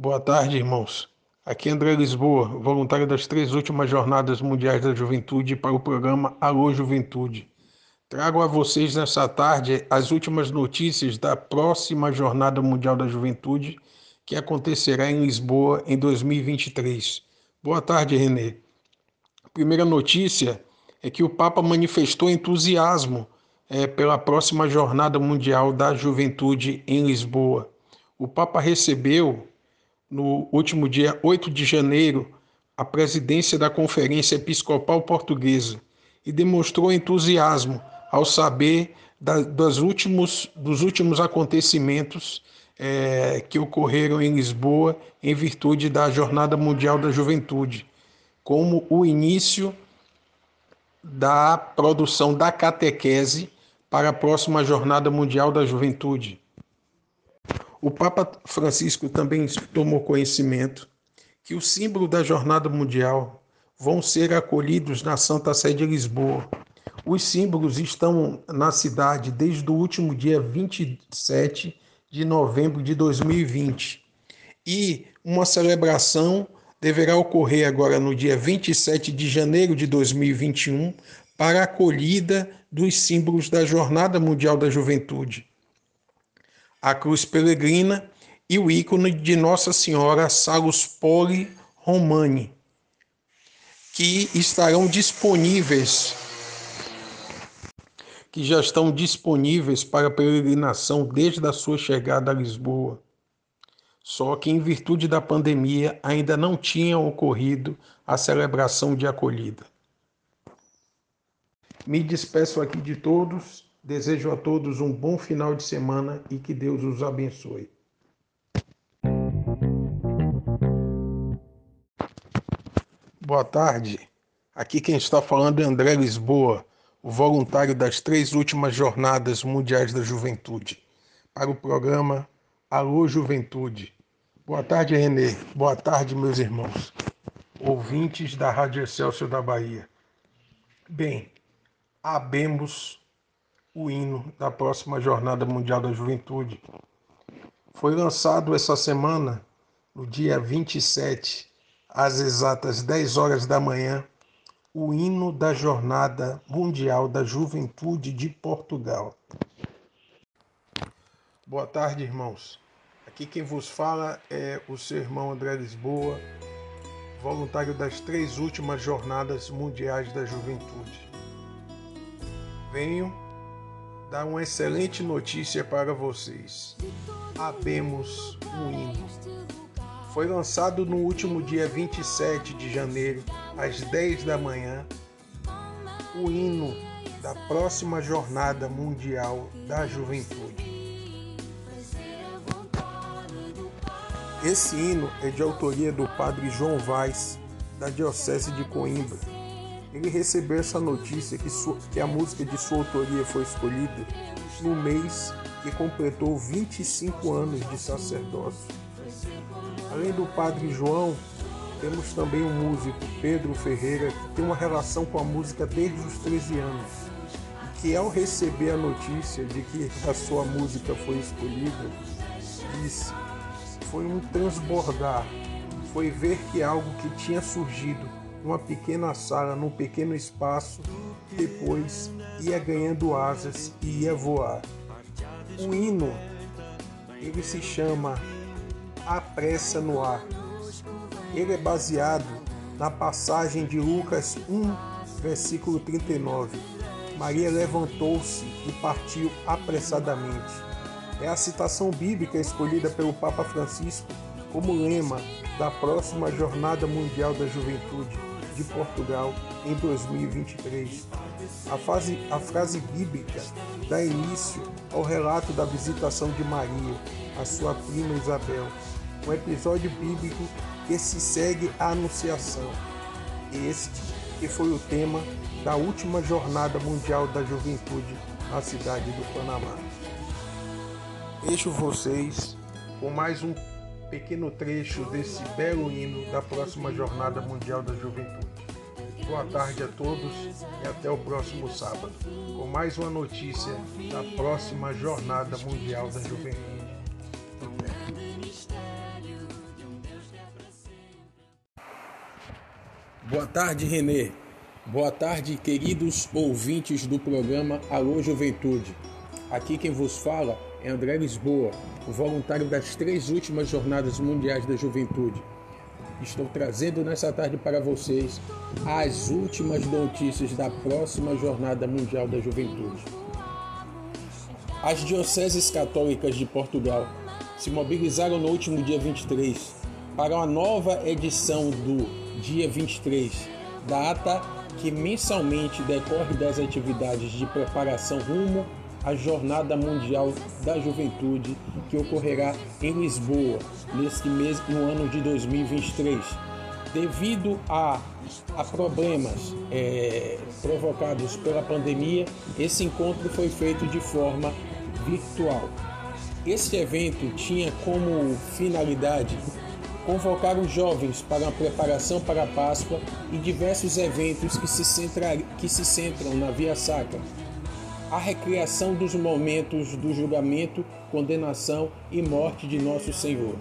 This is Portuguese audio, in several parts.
Boa tarde, irmãos. Aqui é André Lisboa, voluntário das três últimas Jornadas Mundiais da Juventude para o programa Alô Juventude. Trago a vocês nessa tarde as últimas notícias da próxima Jornada Mundial da Juventude, que acontecerá em Lisboa em 2023. Boa tarde, Renê. A primeira notícia é que o Papa manifestou entusiasmo é, pela próxima Jornada Mundial da Juventude em Lisboa. O Papa recebeu no último dia 8 de janeiro, a presidência da Conferência Episcopal Portuguesa e demonstrou entusiasmo ao saber da, dos, últimos, dos últimos acontecimentos é, que ocorreram em Lisboa em virtude da Jornada Mundial da Juventude, como o início da produção da catequese para a próxima Jornada Mundial da Juventude. O Papa Francisco também tomou conhecimento que o símbolo da Jornada Mundial vão ser acolhidos na Santa Sé de Lisboa. Os símbolos estão na cidade desde o último dia 27 de novembro de 2020. E uma celebração deverá ocorrer agora no dia 27 de janeiro de 2021 para a acolhida dos símbolos da Jornada Mundial da Juventude a cruz peregrina e o ícone de Nossa Senhora Salus Poli Romani, que estarão disponíveis, que já estão disponíveis para peregrinação desde a sua chegada a Lisboa. Só que, em virtude da pandemia, ainda não tinha ocorrido a celebração de acolhida. Me despeço aqui de todos Desejo a todos um bom final de semana e que Deus os abençoe. Boa tarde. Aqui quem está falando é André Lisboa, o voluntário das três últimas Jornadas Mundiais da Juventude, para o programa Alô Juventude. Boa tarde, Renê. Boa tarde, meus irmãos, ouvintes da Rádio Excelsior da Bahia. Bem, abemos o hino da próxima Jornada Mundial da Juventude. Foi lançado essa semana, no dia 27, às exatas 10 horas da manhã, o hino da Jornada Mundial da Juventude de Portugal. Boa tarde, irmãos. Aqui quem vos fala é o seu irmão André Lisboa, voluntário das três últimas Jornadas Mundiais da Juventude. Venho dar uma excelente notícia para vocês. Abemos um hino. Foi lançado no último dia 27 de janeiro, às 10 da manhã, o hino da próxima Jornada Mundial da Juventude. Esse hino é de autoria do padre João Vaz, da Diocese de Coimbra ele recebeu essa notícia que, sua, que a música de sua autoria foi escolhida no mês que completou 25 anos de sacerdócio. Além do padre João, temos também o músico Pedro Ferreira, que tem uma relação com a música desde os 13 anos, e que ao receber a notícia de que a sua música foi escolhida, disse: foi um transbordar, foi ver que algo que tinha surgido numa pequena sala, num pequeno espaço, depois ia ganhando asas e ia voar. O hino, ele se chama A Pressa no Ar. Ele é baseado na passagem de Lucas 1, versículo 39. Maria levantou-se e partiu apressadamente. É a citação bíblica escolhida pelo Papa Francisco como lema da próxima Jornada Mundial da Juventude de Portugal em 2023. A, fase, a frase bíblica dá início ao relato da visitação de Maria, a sua prima Isabel, um episódio bíblico que se segue à Anunciação. Este que foi o tema da última Jornada Mundial da Juventude na cidade do Panamá. Deixo vocês com mais um pequeno trecho desse belo hino da próxima Jornada Mundial da Juventude. Boa tarde a todos e até o próximo sábado, com mais uma notícia da próxima Jornada Mundial da Juventude. Boa tarde, Renê. Boa tarde, queridos ouvintes do programa Alô Juventude. Aqui quem vos fala é André Lisboa, voluntário das três últimas Jornadas Mundiais da Juventude. Estou trazendo nessa tarde para vocês as últimas notícias da próxima Jornada Mundial da Juventude. As dioceses católicas de Portugal se mobilizaram no último dia 23 para uma nova edição do dia 23, data que mensalmente decorre das atividades de preparação rumo à Jornada Mundial da Juventude, que ocorrerá em Lisboa neste mês, no ano de 2023. Devido a, a problemas é, provocados pela pandemia, esse encontro foi feito de forma virtual. Esse evento tinha como finalidade convocar os jovens para a preparação para a Páscoa e diversos eventos que se, que se centram na Via Sacra. A recriação dos momentos do julgamento, condenação e morte de Nosso Senhor.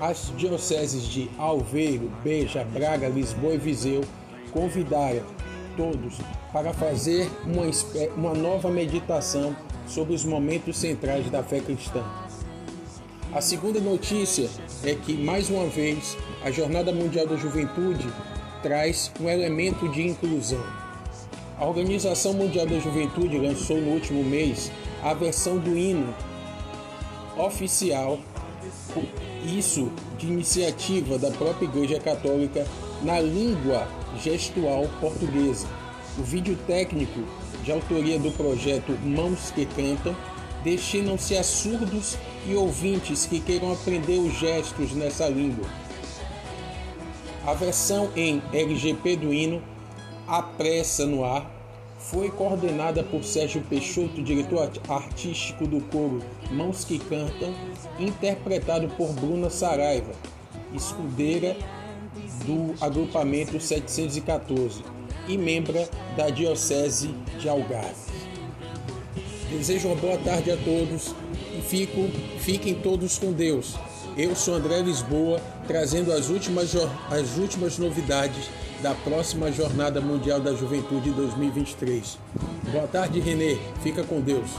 As dioceses de Alveiro, Beja, Braga, Lisboa e Viseu convidaram todos para fazer uma, uma nova meditação sobre os momentos centrais da fé cristã. A segunda notícia é que, mais uma vez, a Jornada Mundial da Juventude traz um elemento de inclusão. A Organização Mundial da Juventude lançou no último mês a versão do hino oficial, isso de iniciativa da própria Igreja Católica na língua gestual portuguesa. O vídeo técnico de autoria do projeto Mãos que Cantam destinam-se a surdos e ouvintes que queiram aprender os gestos nessa língua. A versão em LGP do hino, A Pressa no Ar, foi coordenada por Sérgio Peixoto, diretor artístico do coro Mãos que Cantam, interpretado por Bruna Saraiva, escudeira do agrupamento 714 e membra da Diocese de Algarve. Desejo uma boa tarde a todos e fico, fiquem todos com Deus. Eu sou André Lisboa, trazendo as últimas, as últimas novidades da próxima Jornada Mundial da Juventude 2023. Boa tarde, Renê. Fica com Deus.